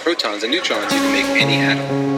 protons and neutrons, you can make any atom.